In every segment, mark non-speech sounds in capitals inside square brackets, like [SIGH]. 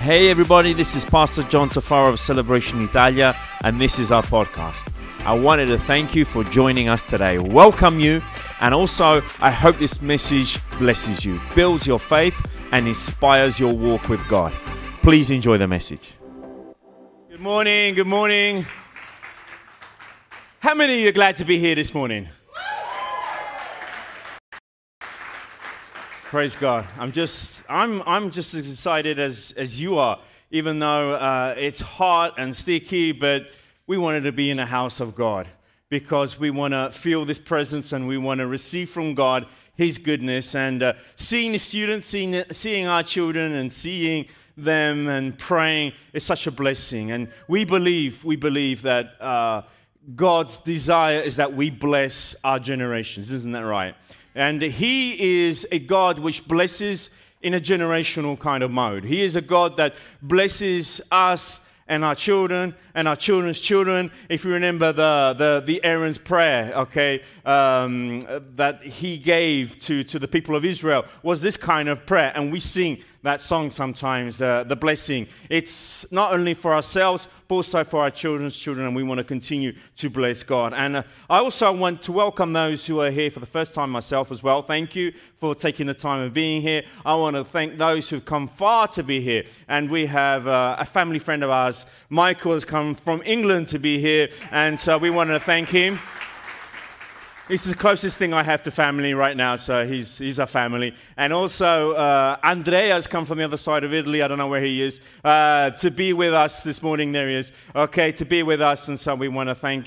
Hey everybody, this is Pastor John Tafaro of Celebration Italia, and this is our podcast. I wanted to thank you for joining us today, welcome you, and also I hope this message blesses you, builds your faith, and inspires your walk with God. Please enjoy the message. Good morning, good morning. How many of you are glad to be here this morning? Praise God. I'm just, I'm, I'm just as excited as, as you are, even though uh, it's hot and sticky, but we wanted to be in the house of God because we want to feel this presence and we want to receive from God His goodness. And uh, seeing the students, seeing, seeing our children, and seeing them and praying is such a blessing. And we believe, we believe that uh, God's desire is that we bless our generations. Isn't that right? And He is a God which blesses in a generational kind of mode. He is a God that blesses us and our children and our children's children. If you remember the, the, the Aaron's prayer, okay, um, that he gave to, to the people of Israel was this kind of prayer. And we sing that song sometimes, uh, the blessing. It's not only for ourselves, but also for our children's children, and we want to continue to bless God. And uh, I also want to welcome those who are here for the first time myself as well. Thank you for taking the time of being here. I want to thank those who've come far to be here. And we have uh, a family friend of ours, Michael, has come from England to be here, and so we want to thank him. Is the closest thing I have to family right now, so he's, he's our family. And also, uh, Andrea has come from the other side of Italy, I don't know where he is, uh, to be with us this morning. There he is. Okay, to be with us, and so we want to thank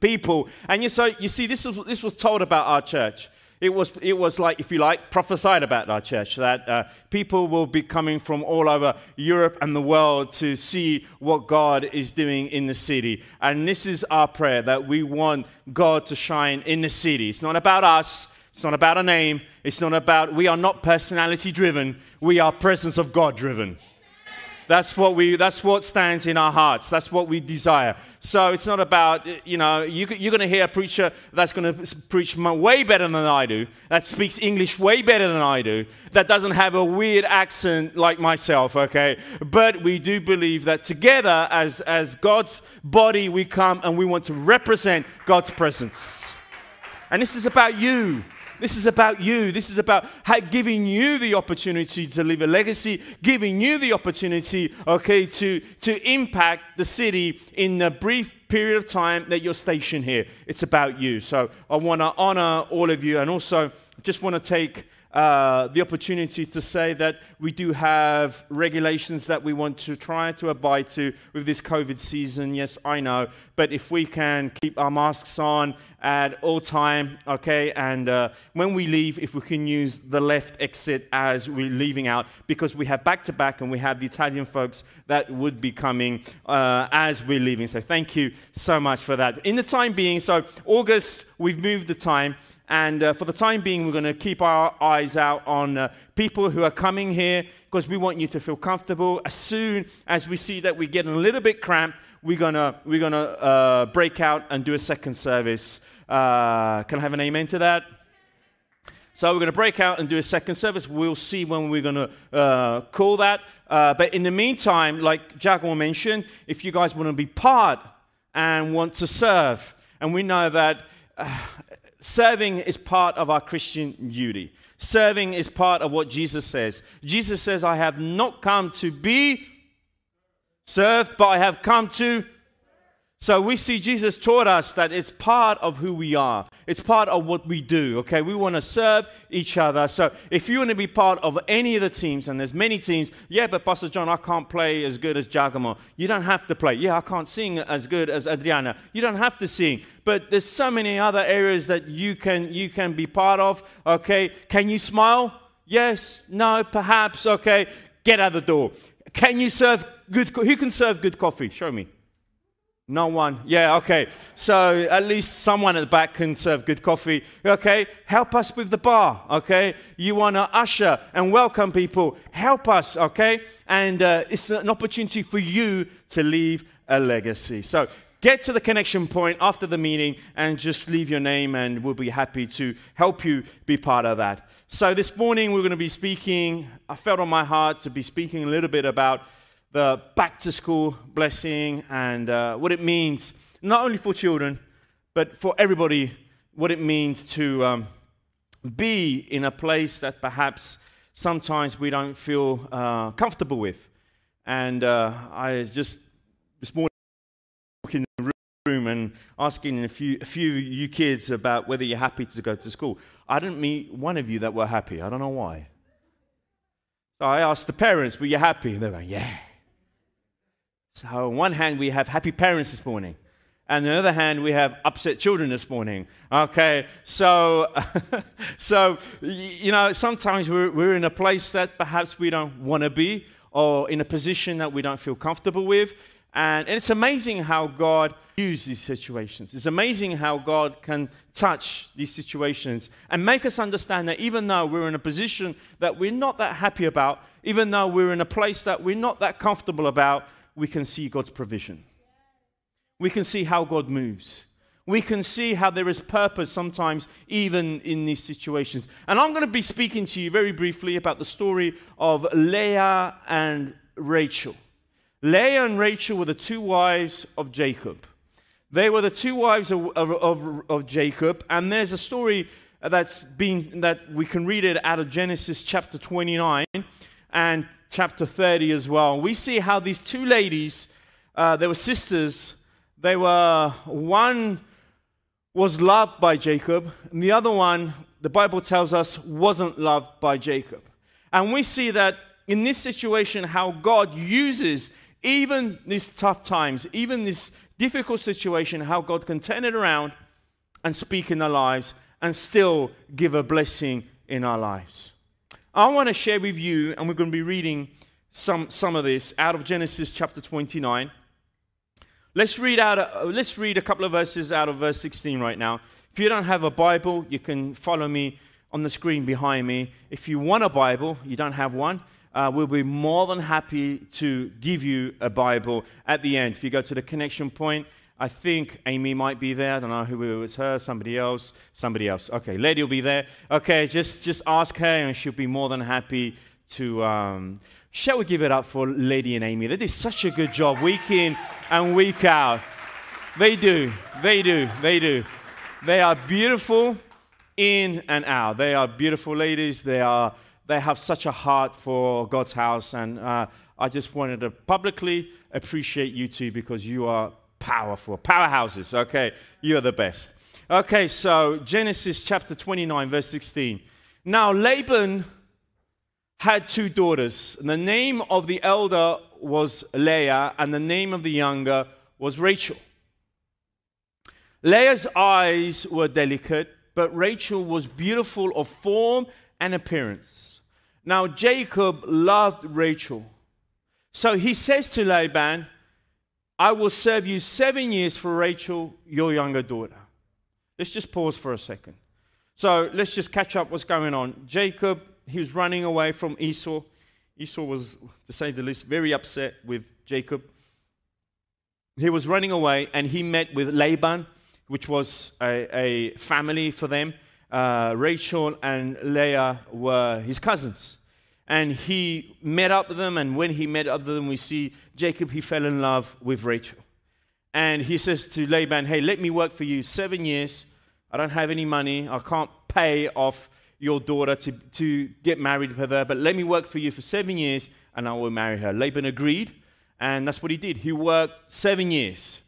people. And you, so, you see, this, is, this was told about our church. It was, it was like, if you like, prophesied about our church that uh, people will be coming from all over Europe and the world to see what God is doing in the city. And this is our prayer that we want God to shine in the city. It's not about us, it's not about a name, it's not about, we are not personality driven, we are presence of God driven. That's what we. That's what stands in our hearts. That's what we desire. So it's not about you know you, you're going to hear a preacher that's going to preach way better than I do. That speaks English way better than I do. That doesn't have a weird accent like myself. Okay, but we do believe that together as as God's body we come and we want to represent God's presence. And this is about you. This is about you. This is about giving you the opportunity to leave a legacy, giving you the opportunity, okay, to, to impact the city in the brief period of time that you're stationed here. It's about you. So I want to honor all of you and also just want to take uh, the opportunity to say that we do have regulations that we want to try to abide to with this COVID season. Yes, I know. But if we can keep our masks on at all time, okay, and uh, when we leave, if we can use the left exit as we're leaving out, because we have back to back and we have the Italian folks that would be coming uh, as we're leaving. So thank you so much for that. In the time being, so August, we've moved the time. And uh, for the time being, we're going to keep our eyes out on uh, people who are coming here because we want you to feel comfortable. As soon as we see that we're getting a little bit cramped, we're going to we're gonna, uh, break out and do a second service. Uh, can I have an amen to that? So we're going to break out and do a second service. We'll see when we're going to uh, call that. Uh, but in the meantime, like Jaguar mentioned, if you guys want to be part and want to serve, and we know that uh, Serving is part of our Christian duty. Serving is part of what Jesus says. Jesus says, I have not come to be served, but I have come to so we see Jesus taught us that it's part of who we are. It's part of what we do, okay? We want to serve each other. So if you want to be part of any of the teams, and there's many teams, yeah, but Pastor John, I can't play as good as Giacomo. You don't have to play. Yeah, I can't sing as good as Adriana. You don't have to sing. But there's so many other areas that you can you can be part of, okay? Can you smile? Yes, no, perhaps, okay. Get out the door. Can you serve good who can serve good coffee? Show me. No one. Yeah, okay. So at least someone at the back can serve good coffee. Okay, help us with the bar. Okay, you want to usher and welcome people. Help us. Okay, and uh, it's an opportunity for you to leave a legacy. So get to the connection point after the meeting and just leave your name, and we'll be happy to help you be part of that. So this morning we're going to be speaking. I felt on my heart to be speaking a little bit about the back to school blessing and uh, what it means, not only for children, but for everybody, what it means to um, be in a place that perhaps sometimes we don't feel uh, comfortable with. And uh, I just this morning walking in the room and asking a few, a few you kids about whether you're happy to go to school. I didn't meet one of you that were happy. I don't know why. So I asked the parents, were you happy? And They're like, yeah. So, on one hand, we have happy parents this morning. And on the other hand, we have upset children this morning. Okay, so, [LAUGHS] so you know, sometimes we're, we're in a place that perhaps we don't want to be, or in a position that we don't feel comfortable with. And, and it's amazing how God uses these situations. It's amazing how God can touch these situations and make us understand that even though we're in a position that we're not that happy about, even though we're in a place that we're not that comfortable about, we can see God's provision. We can see how God moves. We can see how there is purpose sometimes, even in these situations. And I'm going to be speaking to you very briefly about the story of Leah and Rachel. Leah and Rachel were the two wives of Jacob. They were the two wives of, of, of, of Jacob, and there's a story that's been that we can read it out of Genesis chapter 29 and chapter 30 as well. We see how these two ladies, uh, they were sisters. They were, one was loved by Jacob, and the other one, the Bible tells us, wasn't loved by Jacob. And we see that in this situation, how God uses even these tough times, even this difficult situation, how God can turn it around and speak in our lives and still give a blessing in our lives. I want to share with you, and we're going to be reading some, some of this out of Genesis chapter 29. Let's read, out, uh, let's read a couple of verses out of verse 16 right now. If you don't have a Bible, you can follow me on the screen behind me. If you want a Bible, you don't have one, uh, we'll be more than happy to give you a Bible at the end. If you go to the connection point, I think Amy might be there. I don't know who it was her, somebody else, somebody else. Okay, lady will be there. Okay, just, just ask her and she'll be more than happy to. Um, shall we give it up for Lady and Amy? They do such a good job week in and week out. They do, they do, they do. They are beautiful in and out. They are beautiful ladies. They, are, they have such a heart for God's house. And uh, I just wanted to publicly appreciate you two because you are powerful. Powerhouses, okay? You're the best. Okay, so Genesis chapter 29, verse 16. Now Laban had two daughters. And the name of the elder was Leah, and the name of the younger was Rachel. Leah's eyes were delicate, but Rachel was beautiful of form and appearance. Now Jacob loved Rachel. So he says to Laban, I will serve you seven years for Rachel, your younger daughter. Let's just pause for a second. So let's just catch up what's going on. Jacob, he was running away from Esau. Esau was, to say the least, very upset with Jacob. He was running away and he met with Laban, which was a, a family for them. Uh, Rachel and Leah were his cousins and he met up with them. And when he met up with them, we see Jacob, he fell in love with Rachel. And he says to Laban, Hey, let me work for you seven years. I don't have any money. I can't pay off your daughter to, to get married with her, but let me work for you for seven years and I will marry her. Laban agreed, and that's what he did. He worked seven years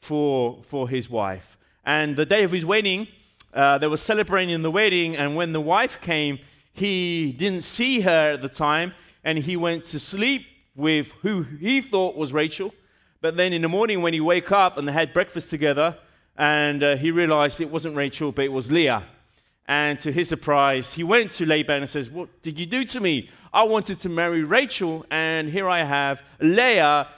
for, for his wife. And the day of his wedding, uh, they were celebrating the wedding, and when the wife came, he didn't see her at the time and he went to sleep with who he thought was Rachel. But then in the morning, when he woke up and they had breakfast together, and uh, he realized it wasn't Rachel, but it was Leah. And to his surprise, he went to Laban and says, What did you do to me? I wanted to marry Rachel, and here I have Leah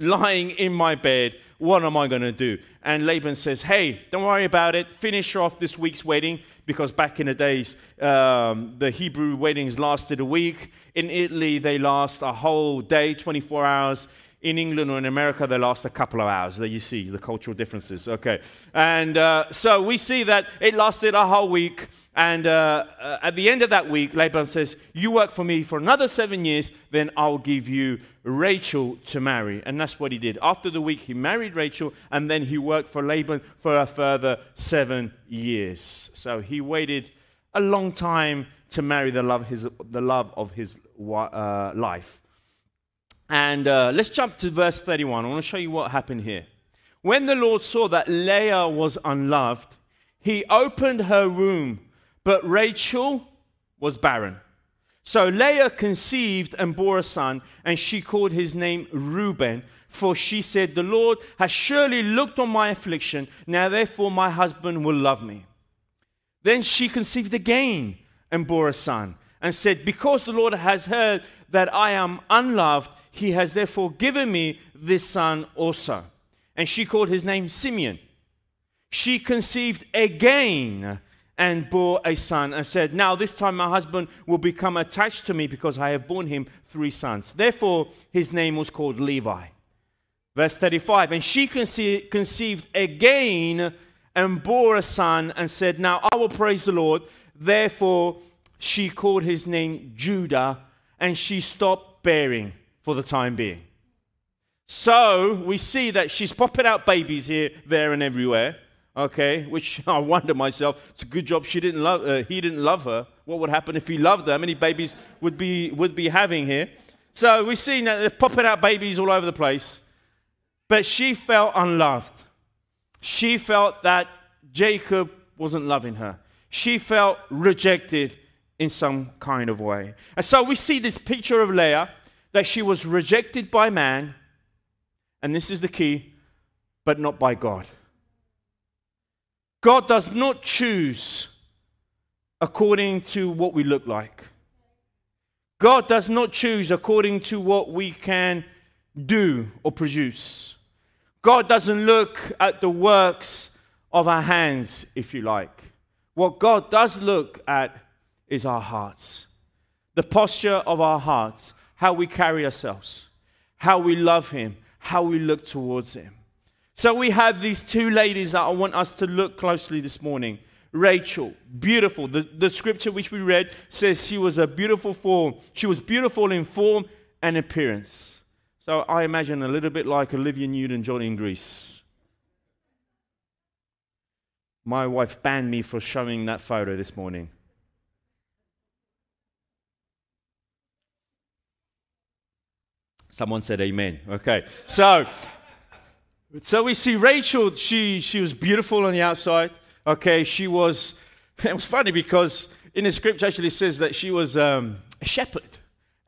lying in my bed. What am I going to do? And Laban says, Hey, don't worry about it. Finish off this week's wedding because back in the days, um, the Hebrew weddings lasted a week. In Italy, they last a whole day, 24 hours. In England or in America, they last a couple of hours. There you see the cultural differences. Okay. And uh, so we see that it lasted a whole week. And uh, uh, at the end of that week, Laban says, You work for me for another seven years, then I'll give you Rachel to marry. And that's what he did. After the week, he married Rachel, and then he worked for Laban for a further seven years. So he waited a long time to marry the love, his, the love of his uh, life. And uh, let's jump to verse 31. I want to show you what happened here. When the Lord saw that Leah was unloved, he opened her womb, but Rachel was barren. So Leah conceived and bore a son, and she called his name Reuben, for she said, The Lord has surely looked on my affliction. Now therefore my husband will love me. Then she conceived again and bore a son, and said, Because the Lord has heard that I am unloved, he has therefore given me this son also. And she called his name Simeon. She conceived again and bore a son and said, Now this time my husband will become attached to me because I have borne him three sons. Therefore his name was called Levi. Verse 35 And she conce- conceived again and bore a son and said, Now I will praise the Lord. Therefore she called his name Judah and she stopped bearing for the time being. So we see that she's popping out babies here, there, and everywhere. Okay, which [LAUGHS] I wonder myself. It's a good job she didn't love. Uh, he didn't love her. What would happen if he loved her? How many babies would be would be having here? So we see that they're popping out babies all over the place. But she felt unloved. She felt that Jacob wasn't loving her. She felt rejected in some kind of way. And so we see this picture of Leah that she was rejected by man, and this is the key, but not by God. God does not choose according to what we look like. God does not choose according to what we can do or produce. God doesn't look at the works of our hands, if you like. What God does look at is our hearts, the posture of our hearts how we carry ourselves, how we love Him, how we look towards Him. So we have these two ladies that I want us to look closely this morning. Rachel, beautiful. The, the scripture which we read says she was a beautiful form. She was beautiful in form and appearance. So I imagine a little bit like Olivia Newton John in Grease. My wife banned me for showing that photo this morning. Someone said amen. Okay. So, so we see Rachel, she, she was beautiful on the outside. Okay. She was, [LAUGHS] it was funny because in the scripture actually says that she was um, a shepherd.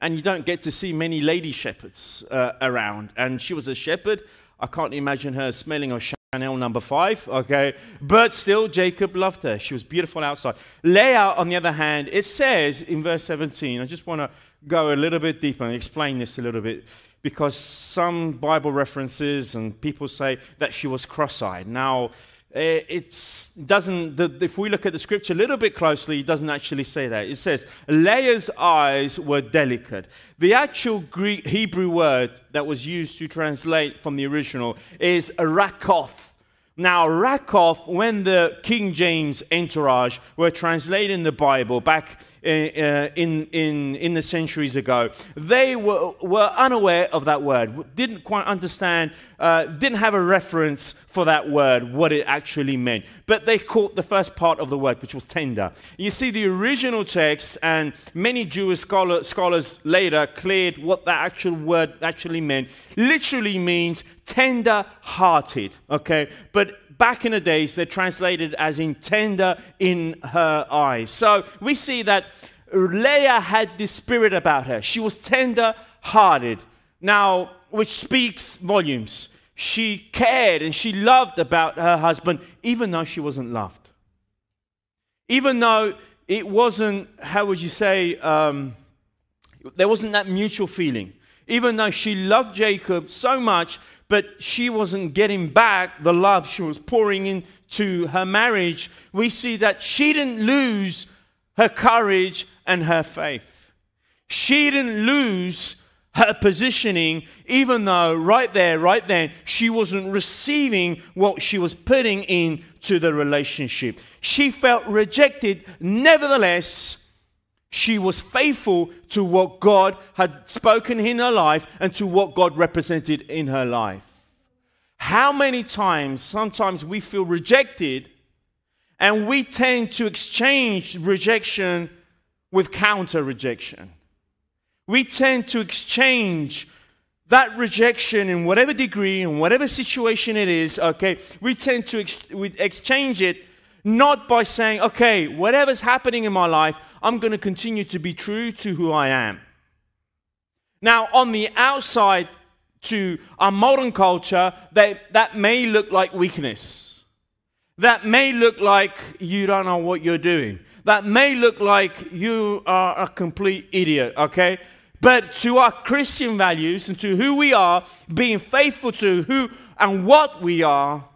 And you don't get to see many lady shepherds uh, around. And she was a shepherd. I can't imagine her smelling of Chanel number five, okay? But still, Jacob loved her. She was beautiful outside. Leah, on the other hand, it says in verse 17, I just want to go a little bit deeper and explain this a little bit because some Bible references and people say that she was cross eyed. Now, eh, it doesn't, if we look at the scripture a little bit closely, it doesn't actually say that. It says, Leah's eyes were delicate. The actual Greek Hebrew word that was used to translate from the original is rakoth now, Rakoff, when the King James entourage were translating the Bible back in, in, in the centuries ago, they were, were unaware of that word, didn't quite understand, uh, didn't have a reference for that word, what it actually meant. But they caught the first part of the word, which was tender. You see, the original text, and many Jewish scholar, scholars later cleared what that actual word actually meant, literally means tender hearted, okay? But back in the days, they're translated as in tender in her eyes. So we see that Leah had this spirit about her. She was tender hearted. Now, which speaks volumes. She cared and she loved about her husband, even though she wasn't loved. Even though it wasn't, how would you say, um, there wasn't that mutual feeling. Even though she loved Jacob so much but she wasn't getting back the love she was pouring into her marriage, we see that she didn't lose her courage and her faith. She didn't lose her positioning, even though right there, right then, she wasn't receiving what she was putting into the relationship. She felt rejected. Nevertheless, she was faithful to what God had spoken in her life and to what God represented in her life. How many times, sometimes we feel rejected and we tend to exchange rejection with counter rejection. We tend to exchange that rejection in whatever degree, in whatever situation it is, okay, we tend to ex- we exchange it not by saying, okay, whatever's happening in my life, I'm going to continue to be true to who I am. Now, on the outside, to our modern culture, that, that may look like weakness. That may look like you don't know what you're doing. That may look like you are a complete idiot, okay? But to our Christian values and to who we are, being faithful to who and what we are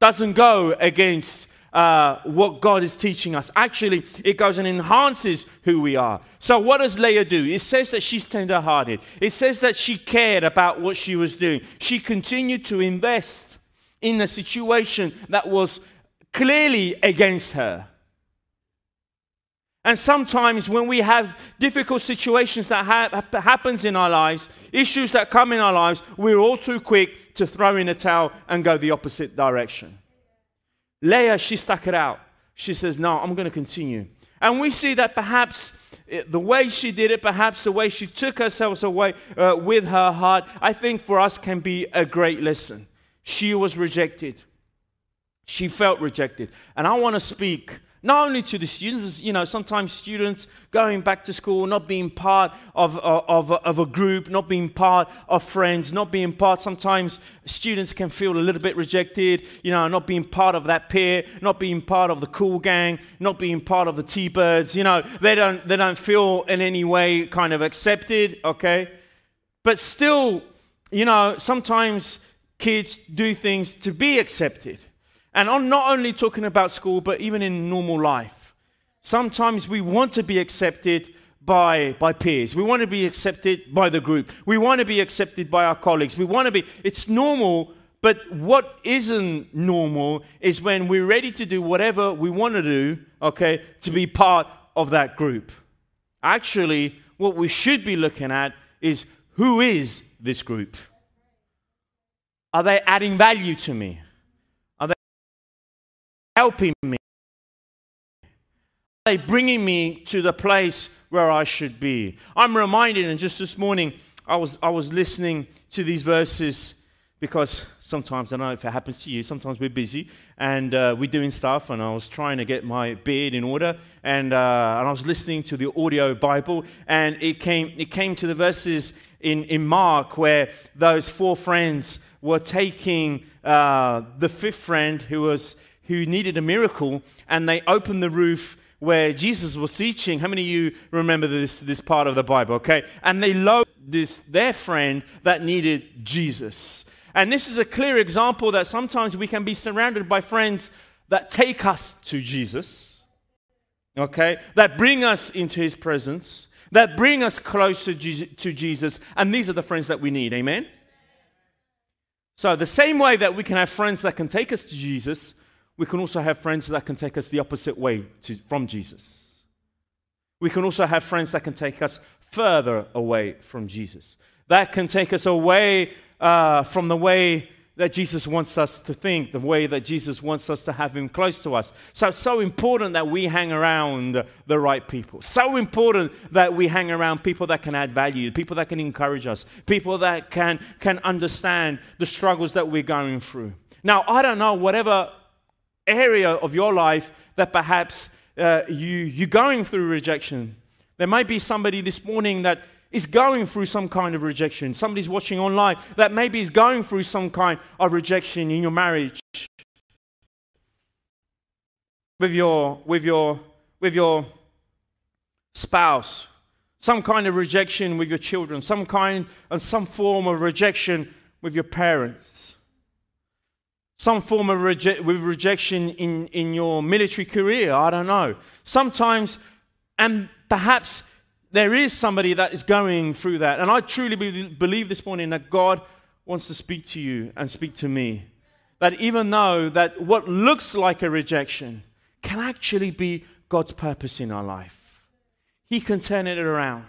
doesn't go against uh, what God is teaching us. Actually, it goes and enhances who we are. So, what does Leah do? It says that she's tender hearted, it says that she cared about what she was doing. She continued to invest in a situation that was clearly against her. And sometimes when we have difficult situations that ha- happens in our lives, issues that come in our lives, we're all too quick to throw in a towel and go the opposite direction. Leah, she stuck it out. She says, No, I'm going to continue. And we see that perhaps the way she did it, perhaps the way she took herself away uh, with her heart, I think for us can be a great lesson. She was rejected. She felt rejected. And I want to speak not only to the students, you know, sometimes students going back to school, not being part of, of, of, a group, not being part of friends, not being part, sometimes students can feel a little bit rejected, you know, not being part of that peer, not being part of the cool gang, not being part of the T-Birds, you know, they don't, they don't feel in any way kind of accepted, okay? But still, you know, sometimes kids do things to be accepted. And I'm not only talking about school, but even in normal life. Sometimes we want to be accepted by, by peers. We want to be accepted by the group. We want to be accepted by our colleagues. We want to be, it's normal, but what isn't normal is when we're ready to do whatever we want to do, okay, to be part of that group. Actually, what we should be looking at is who is this group? Are they adding value to me? Helping me? Are they bringing me to the place where I should be? I'm reminded, and just this morning, I was, I was listening to these verses because sometimes, I don't know if it happens to you, sometimes we're busy and uh, we're doing stuff, and I was trying to get my beard in order, and, uh, and I was listening to the audio Bible, and it came, it came to the verses in, in Mark where those four friends were taking uh, the fifth friend who was who needed a miracle, and they opened the roof where Jesus was teaching. How many of you remember this, this part of the Bible? Okay. And they lowered this, their friend that needed Jesus. And this is a clear example that sometimes we can be surrounded by friends that take us to Jesus, okay, that bring us into his presence, that bring us closer to Jesus. And these are the friends that we need. Amen? So, the same way that we can have friends that can take us to Jesus, we can also have friends that can take us the opposite way to, from Jesus. We can also have friends that can take us further away from Jesus. That can take us away uh, from the way that Jesus wants us to think, the way that Jesus wants us to have Him close to us. So it's so important that we hang around the right people. So important that we hang around people that can add value, people that can encourage us, people that can, can understand the struggles that we're going through. Now, I don't know, whatever area of your life that perhaps uh, you, you're going through rejection. There might be somebody this morning that is going through some kind of rejection. Somebody's watching online that maybe is going through some kind of rejection in your marriage. With your, with your, with your spouse, some kind of rejection with your children, some kind and some form of rejection with your parents some form of reje- with rejection in, in your military career. I don't know. Sometimes, and perhaps there is somebody that is going through that. And I truly be- believe this morning that God wants to speak to you and speak to me. That even though that what looks like a rejection can actually be God's purpose in our life. He can turn it around.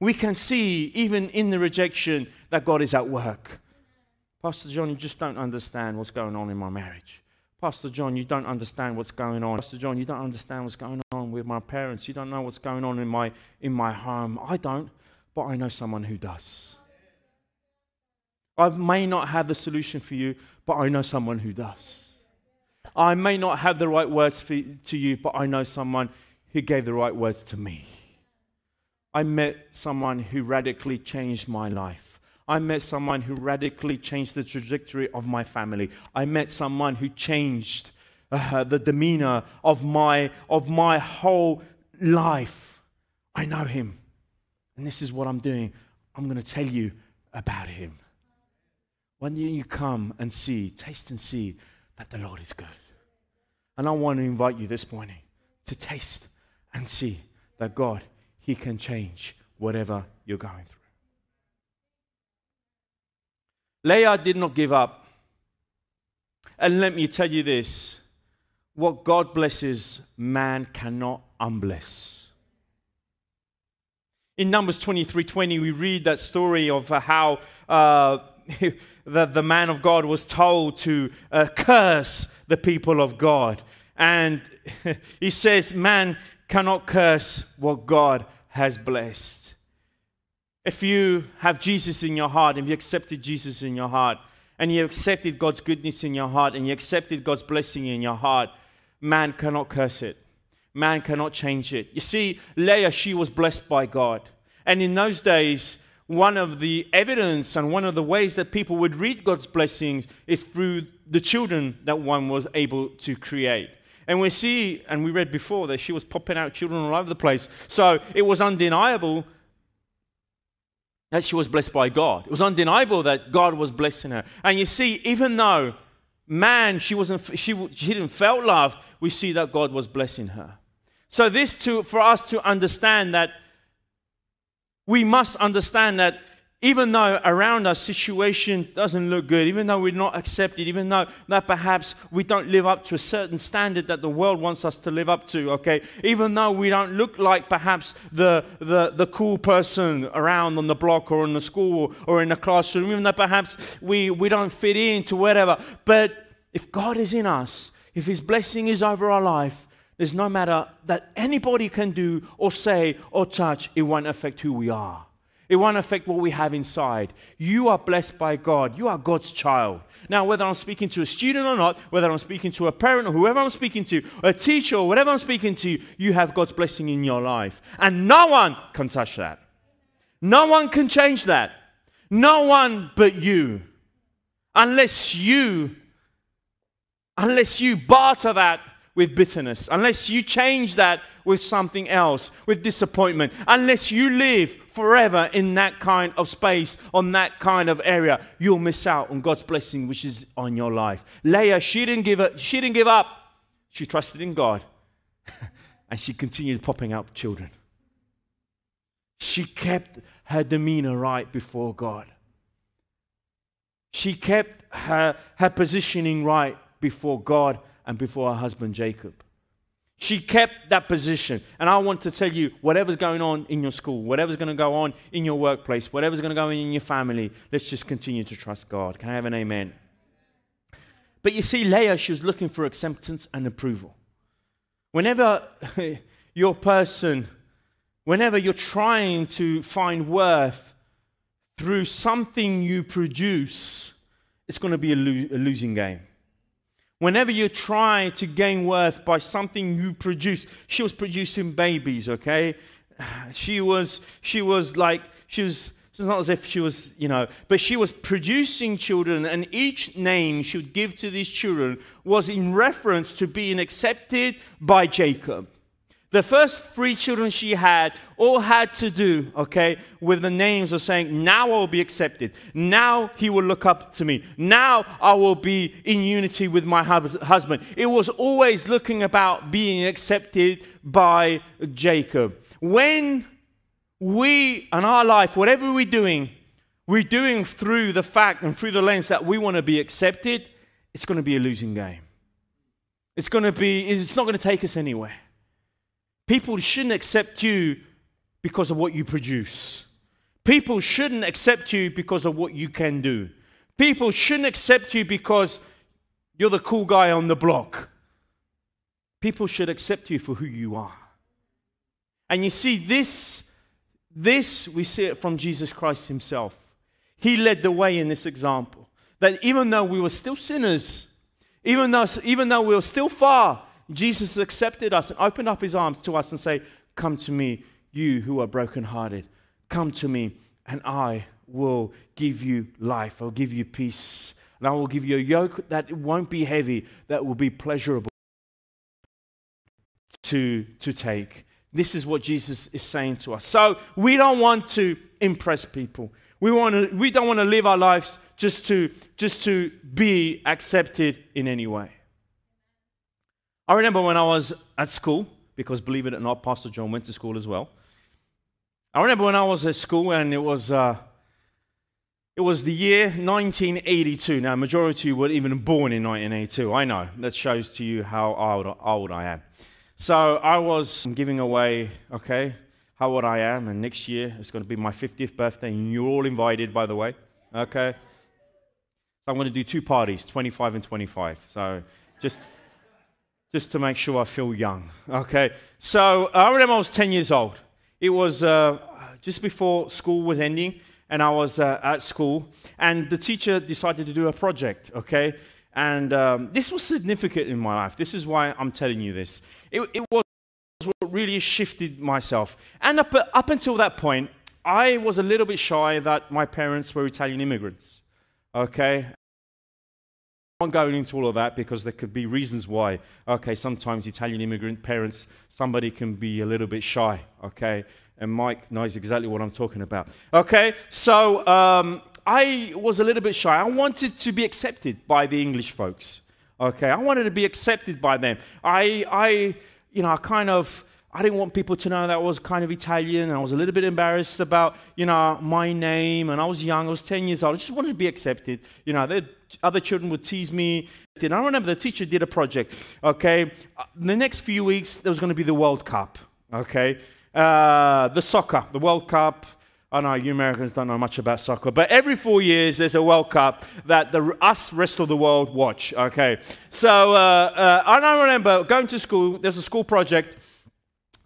We can see, even in the rejection, that God is at work. Pastor John, you just don't understand what's going on in my marriage. Pastor John, you don't understand what's going on. Pastor John, you don't understand what's going on with my parents. You don't know what's going on in my, in my home. I don't, but I know someone who does. I may not have the solution for you, but I know someone who does. I may not have the right words for, to you, but I know someone who gave the right words to me. I met someone who radically changed my life. I met someone who radically changed the trajectory of my family. I met someone who changed uh, the demeanor of my, of my whole life. I know him. And this is what I'm doing. I'm going to tell you about him. When you come and see, taste and see that the Lord is good. And I want to invite you this morning to taste and see that God he can change whatever you're going through. Leah did not give up. And let me tell you this what God blesses, man cannot unbless. In Numbers 23 20, we read that story of how uh, [LAUGHS] the, the man of God was told to uh, curse the people of God. And [LAUGHS] he says, Man cannot curse what God has blessed. If you have Jesus in your heart, if you accepted Jesus in your heart, and you accepted God's goodness in your heart, and you accepted God's blessing in your heart, man cannot curse it. Man cannot change it. You see, Leah, she was blessed by God. And in those days, one of the evidence and one of the ways that people would read God's blessings is through the children that one was able to create. And we see, and we read before, that she was popping out children all over the place. So it was undeniable that she was blessed by God. It was undeniable that God was blessing her. And you see, even though man, she wasn't, she, she didn't felt loved, we see that God was blessing her. So this to, for us to understand that we must understand that even though around us situation doesn't look good, even though we're not accepted, even though that perhaps we don't live up to a certain standard that the world wants us to live up to, okay, even though we don't look like perhaps the, the, the cool person around on the block or in the school or in the classroom, even though perhaps we, we don't fit into whatever, but if God is in us, if His blessing is over our life, there's no matter that anybody can do or say or touch, it won't affect who we are. It won't affect what we have inside. You are blessed by God. You are God's child. Now, whether I'm speaking to a student or not, whether I'm speaking to a parent or whoever I'm speaking to, a teacher or whatever I'm speaking to, you have God's blessing in your life. And no one can touch that. No one can change that. No one but you. Unless you, unless you barter that with bitterness, unless you change that with something else, with disappointment, unless you live forever in that kind of space, on that kind of area, you'll miss out on God's blessing which is on your life. Leah, she didn't give up, she didn't give up. She trusted in God. [LAUGHS] and she continued popping out children. She kept her demeanor right before God. She kept her, her positioning right before God and before her husband Jacob. She kept that position. And I want to tell you whatever's going on in your school, whatever's going to go on in your workplace, whatever's going to go on in your family, let's just continue to trust God. Can I have an amen? But you see, Leah, she was looking for acceptance and approval. Whenever [LAUGHS] your person, whenever you're trying to find worth through something you produce, it's going to be a, lo- a losing game. Whenever you try to gain worth by something you produce, she was producing babies, okay? [SIGHS] She was, she was like, she was, it's not as if she was, you know, but she was producing children, and each name she would give to these children was in reference to being accepted by Jacob. The first three children she had all had to do, okay, with the names of saying, Now I will be accepted. Now he will look up to me. Now I will be in unity with my husband. It was always looking about being accepted by Jacob. When we, in our life, whatever we're doing, we're doing through the fact and through the lens that we want to be accepted, it's going to be a losing game. It's going to be, it's not going to take us anywhere. People shouldn't accept you because of what you produce. People shouldn't accept you because of what you can do. People shouldn't accept you because you're the cool guy on the block. People should accept you for who you are. And you see, this, this we see it from Jesus Christ himself. He led the way in this example. That even though we were still sinners, even though, even though we were still far, Jesus accepted us and opened up his arms to us and say, Come to me, you who are brokenhearted. Come to me, and I will give you life. I'll give you peace. And I will give you a yoke that won't be heavy, that will be pleasurable to, to take. This is what Jesus is saying to us. So we don't want to impress people. We, want to, we don't want to live our lives just to, just to be accepted in any way. I remember when I was at school, because believe it or not, Pastor John went to school as well. I remember when I was at school and it was, uh, it was the year 1982. Now, majority of you were even born in 1982. I know. That shows to you how old, old I am. So I was giving away, okay, how old I am, and next year it's going to be my 50th birthday, and you're all invited, by the way, okay? So I'm going to do two parties, 25 and 25. So just, just to make sure I feel young, okay? So I remember I was 10 years old. It was uh, just before school was ending, and I was uh, at school, and the teacher decided to do a project, okay? And um, this was significant in my life. This is why I'm telling you this. It, it was what really shifted myself. And up, up until that point, I was a little bit shy that my parents were Italian immigrants. Okay? I'm going into all of that because there could be reasons why. Okay, sometimes Italian immigrant parents, somebody can be a little bit shy. Okay? And Mike knows exactly what I'm talking about. Okay? So um, I was a little bit shy. I wanted to be accepted by the English folks. Okay, I wanted to be accepted by them. I, I, you know, I kind of, I didn't want people to know that I was kind of Italian. and I was a little bit embarrassed about, you know, my name. And I was young. I was 10 years old. I just wanted to be accepted. You know, other children would tease me. I remember the teacher did a project. Okay, the next few weeks there was going to be the World Cup. Okay, uh, the soccer, the World Cup. I know you Americans don't know much about soccer, but every four years there's a World Cup that the us rest of the world watch. Okay, so uh, uh, I remember going to school. There's a school project,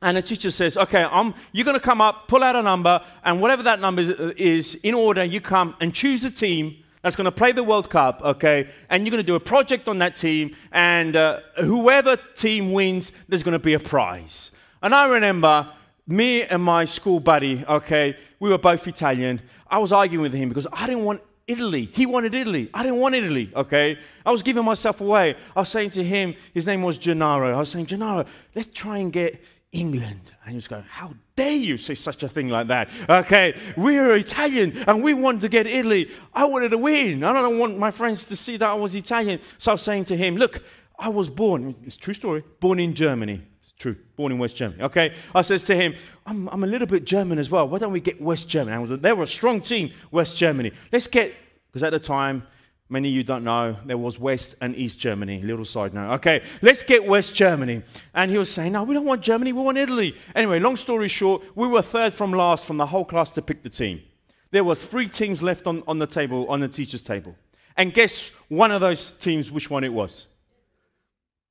and the teacher says, "Okay, I'm, you're going to come up, pull out a number, and whatever that number is, in order, you come and choose a team." That's going to play the World Cup, okay? And you're going to do a project on that team, and uh, whoever team wins, there's going to be a prize. And I remember me and my school buddy, okay, we were both Italian. I was arguing with him because I didn't want Italy. He wanted Italy. I didn't want Italy, okay? I was giving myself away. I was saying to him, his name was Gennaro. I was saying, Gennaro, let's try and get England. And he was going, How dare you say such a thing like that? Okay, we're Italian and we want to get Italy. I wanted to win. I don't want my friends to see that I was Italian. So I was saying to him, Look, I was born, it's true story, born in Germany. It's true, born in West Germany. Okay, I says to him, I'm, I'm a little bit German as well. Why don't we get West Germany? Was, they were a strong team, West Germany. Let's get, because at the time, many of you don't know, there was West and East Germany. Little side note. Okay, let's get West Germany. And he was saying, No, we don't want Germany, we want Italy. Anyway, long story short, we were third from last from the whole class to pick the team. There was three teams left on, on the table, on the teacher's table. And guess one of those teams, which one it was?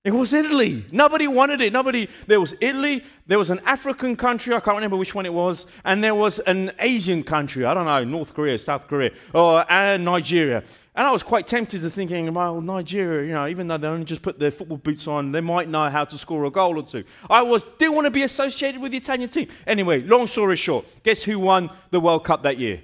It was Italy. Nobody wanted it. Nobody. There was Italy. There was an African country. I can't remember which one it was. And there was an Asian country. I don't know, North Korea, South Korea, or and Nigeria. And I was quite tempted to thinking, well, Nigeria, you know, even though they only just put their football boots on, they might know how to score a goal or two. I was didn't want to be associated with the Italian team. Anyway, long story short, guess who won the World Cup that year?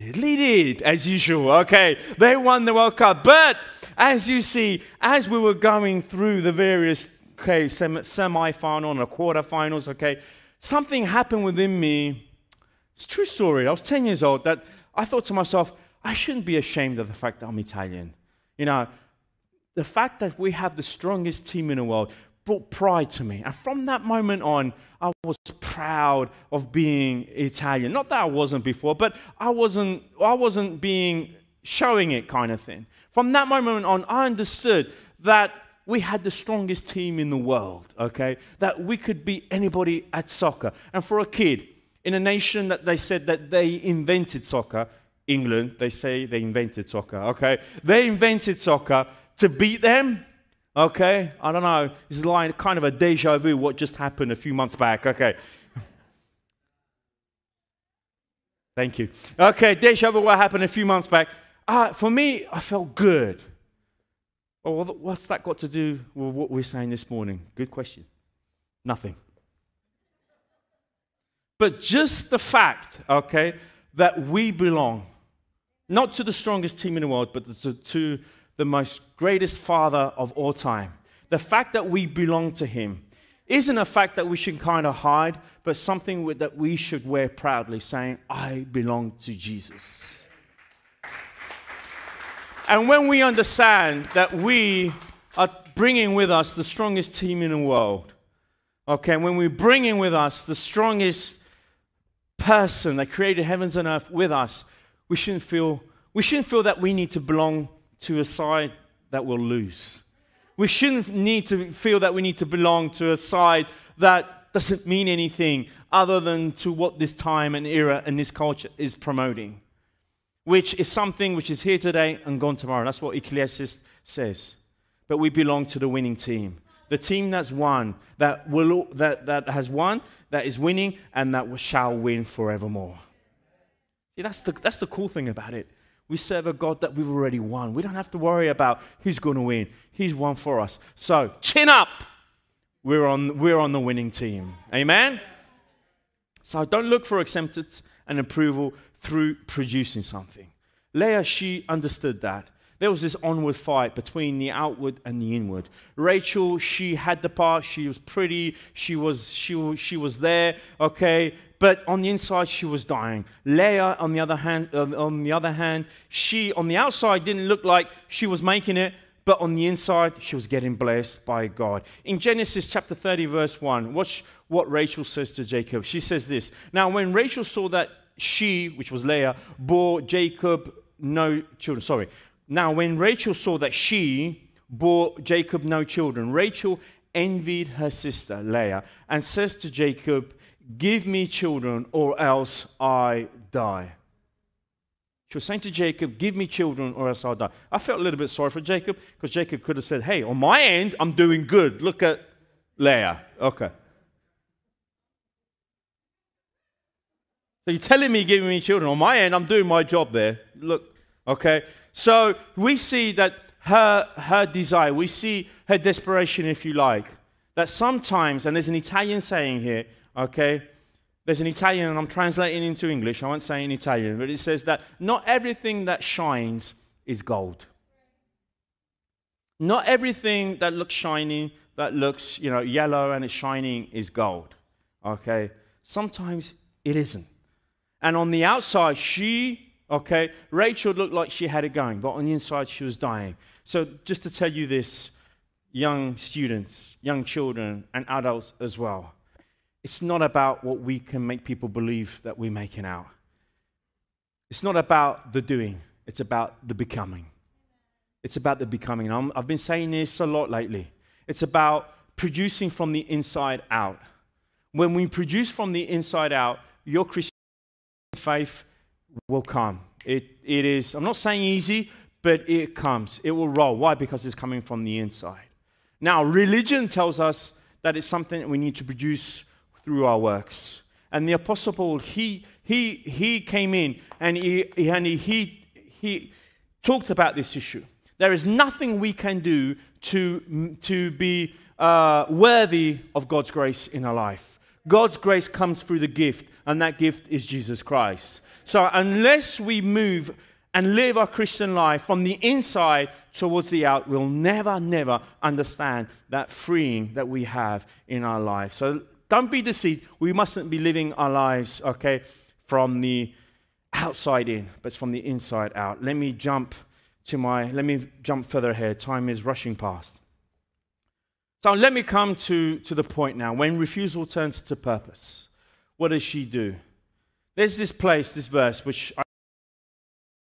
Italy did, as usual. Okay, they won the World Cup. But as you see, as we were going through the various okay, semi final and quarter finals, okay, something happened within me. It's a true story. I was 10 years old that I thought to myself, I shouldn't be ashamed of the fact that I'm Italian. You know, the fact that we have the strongest team in the world, brought pride to me. And from that moment on, I was proud of being Italian. Not that I wasn't before, but I wasn't, I wasn't being showing it kind of thing. From that moment on, I understood that we had the strongest team in the world, okay? That we could beat anybody at soccer. And for a kid, in a nation that they said that they invented soccer, England, they say they invented soccer, okay? They invented soccer to beat them, okay? I don't know. It's like kind of a deja vu what just happened a few months back, okay? [LAUGHS] Thank you. Okay, deja vu what happened a few months back. Uh, for me, I felt good. Well, what's that got to do with what we're saying this morning? Good question. Nothing. But just the fact, okay, that we belong, not to the strongest team in the world, but to, to the most greatest father of all time. The fact that we belong to him isn't a fact that we should kind of hide, but something that we should wear proudly, saying, I belong to Jesus. And when we understand that we are bringing with us the strongest team in the world, okay, when we bring in with us the strongest person that created heavens and earth with us, we shouldn't feel, we shouldn't feel that we need to belong to a side that will lose. We shouldn't need to feel that we need to belong to a side that doesn't mean anything other than to what this time and era and this culture is promoting which is something which is here today and gone tomorrow. That's what Ecclesiastes says. But we belong to the winning team. The team that's won, that, will, that, that has won, that is winning, and that shall win forevermore. See, that's the, that's the cool thing about it. We serve a God that we've already won. We don't have to worry about who's going to win. He's won for us. So, chin up. We're on, we're on the winning team. Amen? So, don't look for acceptance and approval through producing something. Leah, she understood that. There was this onward fight between the outward and the inward. Rachel, she had the part, she was pretty, she was, she, she was there, okay, but on the inside she was dying. Leah, on the other hand, on the other hand, she on the outside didn't look like she was making it, but on the inside she was getting blessed by God. In Genesis chapter 30, verse 1, watch what Rachel says to Jacob. She says this Now, when Rachel saw that she, which was Leah, bore Jacob no children. Sorry. Now, when Rachel saw that she bore Jacob no children, Rachel envied her sister Leah and says to Jacob, Give me children or else I die. She was saying to Jacob, Give me children or else I'll die. I felt a little bit sorry for Jacob because Jacob could have said, Hey, on my end, I'm doing good. Look at Leah. Okay. So you're telling me giving me children. On my end, I'm doing my job there. Look, okay? So we see that her, her desire, we see her desperation, if you like. That sometimes, and there's an Italian saying here, okay? There's an Italian, and I'm translating into English. I won't say in Italian, but it says that not everything that shines is gold. Not everything that looks shiny, that looks, you know, yellow and it's shining is gold. Okay? Sometimes it isn't. And on the outside, she, okay, Rachel looked like she had it going, but on the inside, she was dying. So, just to tell you this, young students, young children, and adults as well, it's not about what we can make people believe that we're making out. It's not about the doing, it's about the becoming. It's about the becoming. i have been saying this a lot lately. It's about producing from the inside out. When we produce from the inside out, your Christian faith will come. It, it is, I'm not saying easy, but it comes. It will roll. Why? Because it's coming from the inside. Now, religion tells us that it's something that we need to produce through our works. And the Apostle Paul, he, he, he came in and, he, and he, he, he talked about this issue. There is nothing we can do to, to be uh, worthy of God's grace in our life. God's grace comes through the gift, and that gift is Jesus Christ. So, unless we move and live our Christian life from the inside towards the out, we'll never, never understand that freeing that we have in our life. So, don't be deceived. We mustn't be living our lives, okay, from the outside in, but from the inside out. Let me jump to my, let me jump further ahead. Time is rushing past. So let me come to, to the point now. When refusal turns to purpose, what does she do? There's this place, this verse, which I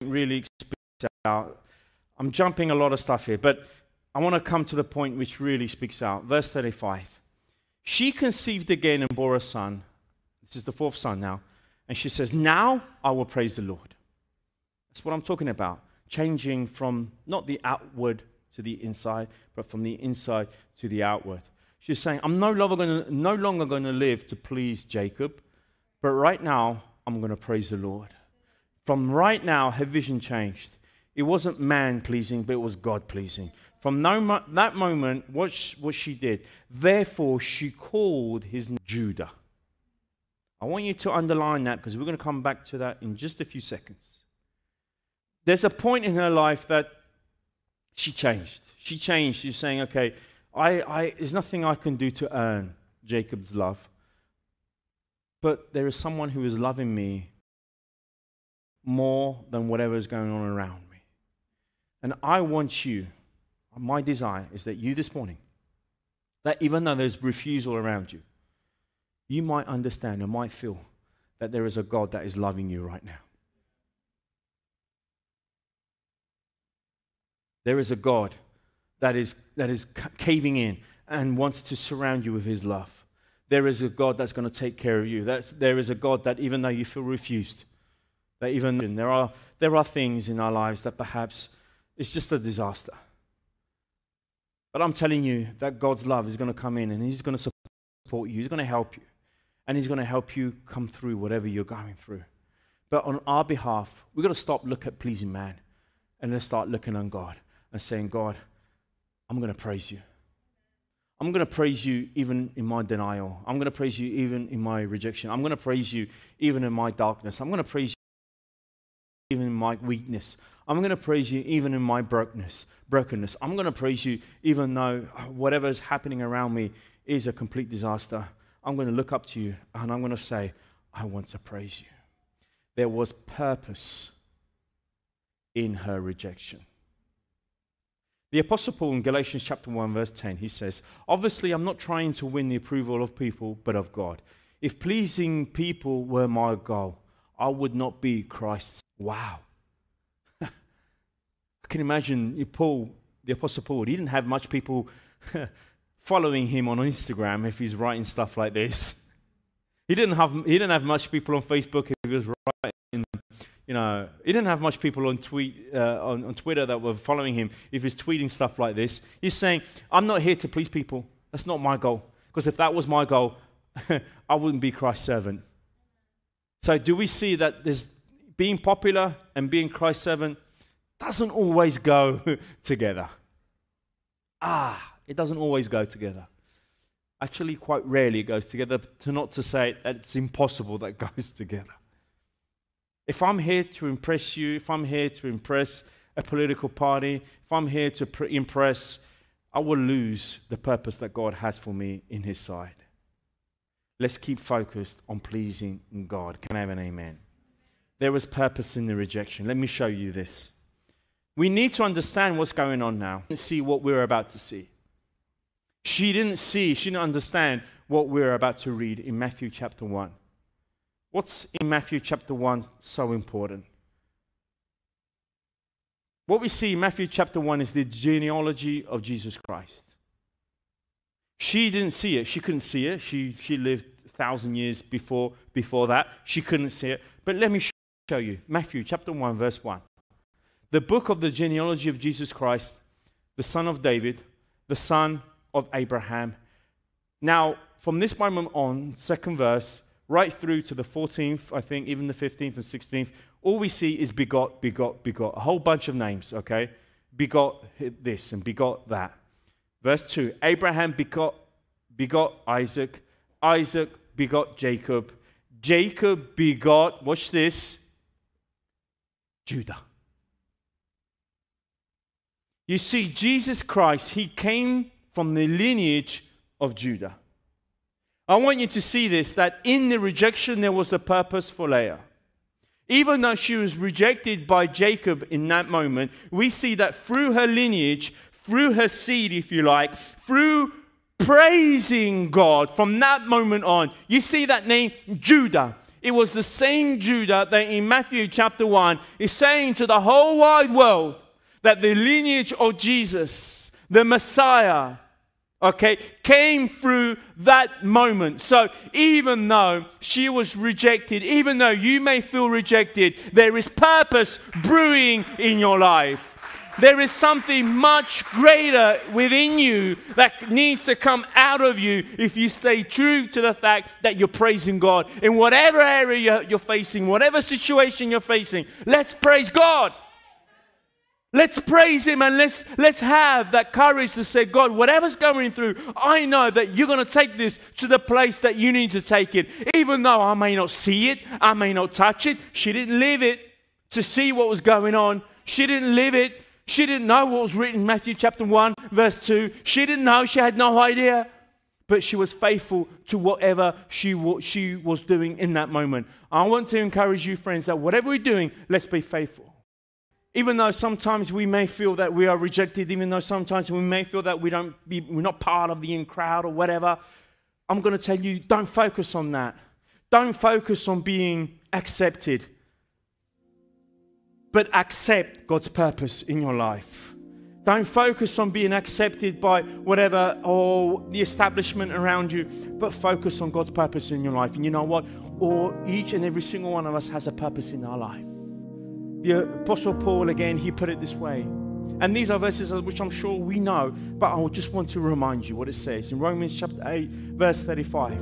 really speaks out. I'm jumping a lot of stuff here, but I want to come to the point which really speaks out. Verse 35. She conceived again and bore a son. This is the fourth son now. And she says, Now I will praise the Lord. That's what I'm talking about. Changing from not the outward to the inside, but from the inside to the outward. She's saying, I'm no longer going to, no longer going to live to please Jacob, but right now I'm going to praise the Lord. From right now, her vision changed. It wasn't man pleasing, but it was God pleasing. From no, that moment, what she, what she did, therefore she called his Judah. I want you to underline that because we're going to come back to that in just a few seconds. There's a point in her life that she changed. She changed. She's saying, okay, I, I, there's nothing I can do to earn Jacob's love. But there is someone who is loving me more than whatever is going on around me. And I want you, my desire is that you this morning, that even though there's refusal around you, you might understand and might feel that there is a God that is loving you right now. There is a God that is, that is caving in and wants to surround you with his love. There is a God that's going to take care of you. That's, there is a God that even though you feel refused, that even there are, there are things in our lives that perhaps it's just a disaster. But I'm telling you that God's love is going to come in and he's going to support you. He's going to help you. And he's going to help you come through whatever you're going through. But on our behalf, we've got to stop look at pleasing man and let's start looking on God and saying, God, I'm going to praise you. I'm going to praise you even in my denial. I'm going to praise you even in my rejection. I'm going to praise you even in my darkness. I'm going to praise you even in my weakness. I'm going to praise you even in my brokenness. Brokenness. I'm going to praise you even though whatever is happening around me is a complete disaster. I'm going to look up to you and I'm going to say, I want to praise you. There was purpose in her rejection. The Apostle Paul in Galatians chapter 1, verse 10, he says, Obviously, I'm not trying to win the approval of people, but of God. If pleasing people were my goal, I would not be Christ's. Wow. [LAUGHS] I can imagine Paul, the Apostle Paul, he didn't have much people [LAUGHS] following him on Instagram if he's writing stuff like this. [LAUGHS] He didn't have, he didn't have much people on Facebook if he was writing you know, he didn't have much people on, tweet, uh, on, on Twitter that were following him if he's tweeting stuff like this. He's saying, I'm not here to please people. That's not my goal. Because if that was my goal, [LAUGHS] I wouldn't be Christ's servant. So, do we see that there's being popular and being Christ's servant doesn't always go [LAUGHS] together? Ah, it doesn't always go together. Actually, quite rarely it goes together, to not to say that it's impossible that it [LAUGHS] goes together. If I'm here to impress you, if I'm here to impress a political party, if I'm here to pr- impress, I will lose the purpose that God has for me in His side. Let's keep focused on pleasing God. Can I have an amen? There was purpose in the rejection. Let me show you this. We need to understand what's going on now and see what we're about to see. She didn't see, she didn't understand what we're about to read in Matthew chapter 1. What's in Matthew chapter 1 so important? What we see in Matthew chapter 1 is the genealogy of Jesus Christ. She didn't see it. She couldn't see it. She, she lived a thousand years before, before that. She couldn't see it. But let me show you. Matthew chapter 1, verse 1. The book of the genealogy of Jesus Christ, the son of David, the son of Abraham. Now, from this moment on, second verse, right through to the 14th, I think, even the 15th and 16th, all we see is begot, begot, begot. A whole bunch of names, okay? Begot this and begot that. Verse 2 Abraham begot, begot Isaac. Isaac begot Jacob. Jacob begot, watch this, Judah. You see, Jesus Christ, he came from the lineage of Judah. I want you to see this that in the rejection, there was a purpose for Leah. Even though she was rejected by Jacob in that moment, we see that through her lineage, through her seed, if you like, through praising God from that moment on. You see that name, Judah. It was the same Judah that in Matthew chapter 1 is saying to the whole wide world that the lineage of Jesus, the Messiah, okay, came through that moment. So even though she was rejected, even though you may feel rejected, there is purpose brewing in your life. There is something much greater within you that needs to come out of you if you stay true to the fact that you're praising God. In whatever area you're facing, whatever situation you're facing, let's praise God. Let's praise Him and let's, let's have that courage to say, God, whatever's going through, I know that you're going to take this to the place that you need to take it. Even though I may not see it, I may not touch it. She didn't live it to see what was going on. She didn't live it. She didn't know what was written in Matthew chapter 1, verse 2. She didn't know. She had no idea. But she was faithful to whatever she, she was doing in that moment. I want to encourage you, friends, that whatever we're doing, let's be faithful. Even though sometimes we may feel that we are rejected, even though sometimes we may feel that we don't be, we're not part of the in crowd or whatever, I'm going to tell you don't focus on that. Don't focus on being accepted, but accept God's purpose in your life. Don't focus on being accepted by whatever or the establishment around you, but focus on God's purpose in your life. And you know what? Or each and every single one of us has a purpose in our life. The Apostle Paul, again, he put it this way. And these are verses which I'm sure we know, but I just want to remind you what it says in Romans chapter 8, verse 35.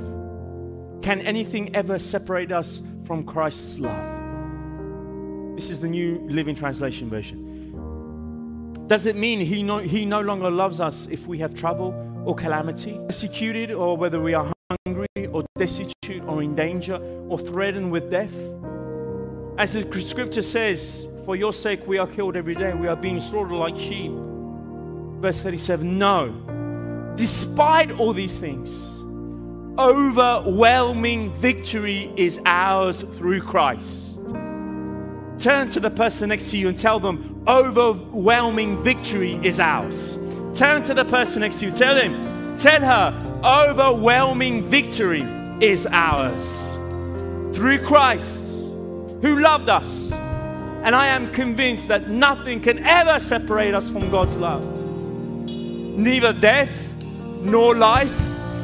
Can anything ever separate us from Christ's love? This is the New Living Translation version. Does it mean he no, he no longer loves us if we have trouble or calamity, persecuted, or whether we are hungry or destitute or in danger or threatened with death? As the scripture says, for your sake we are killed every day, we are being slaughtered like sheep. Verse 37 No, despite all these things, overwhelming victory is ours through Christ. Turn to the person next to you and tell them, overwhelming victory is ours. Turn to the person next to you, tell him, tell her, overwhelming victory is ours through Christ who loved us. And I am convinced that nothing can ever separate us from God's love. Neither death nor life,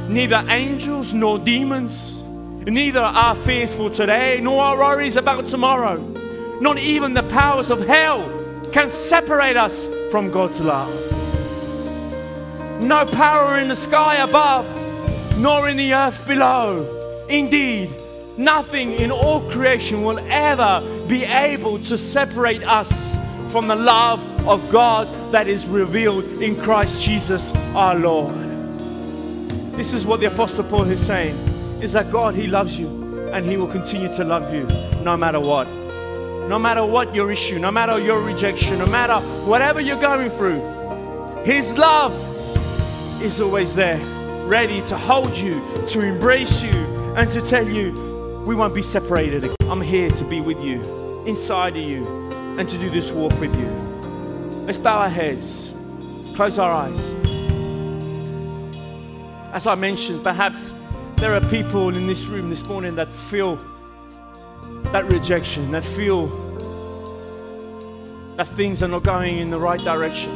neither angels nor demons, neither our fears for today nor our worries about tomorrow, not even the powers of hell can separate us from God's love. No power in the sky above, nor in the earth below. Indeed, Nothing in all creation will ever be able to separate us from the love of God that is revealed in Christ Jesus our Lord. This is what the Apostle Paul is saying is that God, He loves you and He will continue to love you no matter what. No matter what your issue, no matter your rejection, no matter whatever you're going through, His love is always there, ready to hold you, to embrace you, and to tell you we won't be separated. I'm here to be with you, inside of you, and to do this walk with you. Let's bow our heads, close our eyes. As I mentioned, perhaps there are people in this room this morning that feel that rejection, that feel that things are not going in the right direction.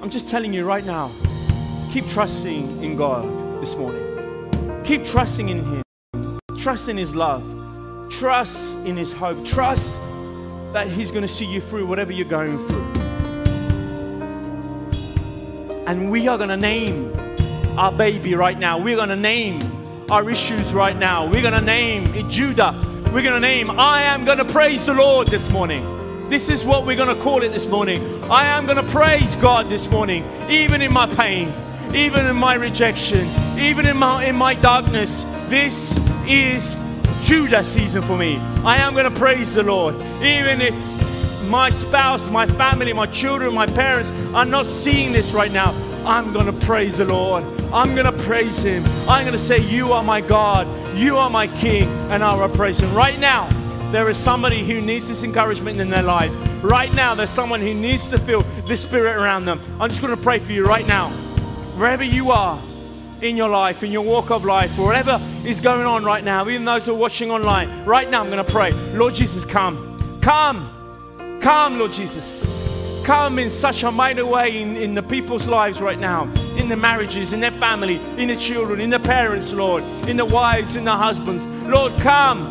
I'm just telling you right now, keep trusting in God this morning. Keep trusting in Him. Trust in His love. Trust in His hope. Trust that He's going to see you through whatever you're going through. And we are going to name our baby right now. We're going to name our issues right now. We're going to name it Judah. We're going to name, I am going to praise the Lord this morning. This is what we're going to call it this morning. I am going to praise God this morning, even in my pain, even in my rejection, even in my, in my darkness. This is Judah season for me. I am going to praise the Lord. Even if my spouse, my family, my children, my parents are not seeing this right now, I'm going to praise the Lord. I'm going to praise Him. I'm going to say, You are my God. You are my King. And I will praise Him. Right now, there is somebody who needs this encouragement in their life. Right now, there's someone who needs to feel the Spirit around them. I'm just going to pray for you right now. wherever you are in your life, in your walk of life, whatever is going on right now, even those who are watching online, right now I'm going to pray. Lord Jesus, come. Come. Come, Lord Jesus. Come in such a mighty way in, in the people's lives right now, in the marriages, in their family, in the children, in the parents, Lord, in the wives, in the husbands. Lord, come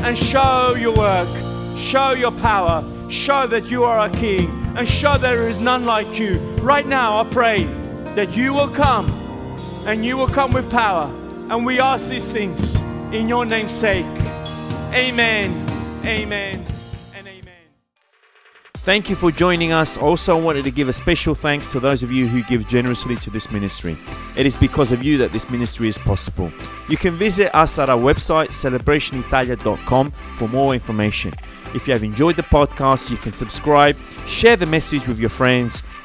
and show your work, show your power, show that you are a king, and show there is none like you. Right now, I pray that you will come and you will come with power. And we ask these things in your name's sake. Amen. Amen. And amen. Thank you for joining us. Also, I wanted to give a special thanks to those of you who give generously to this ministry. It is because of you that this ministry is possible. You can visit us at our website, celebrationitalia.com, for more information. If you have enjoyed the podcast, you can subscribe, share the message with your friends,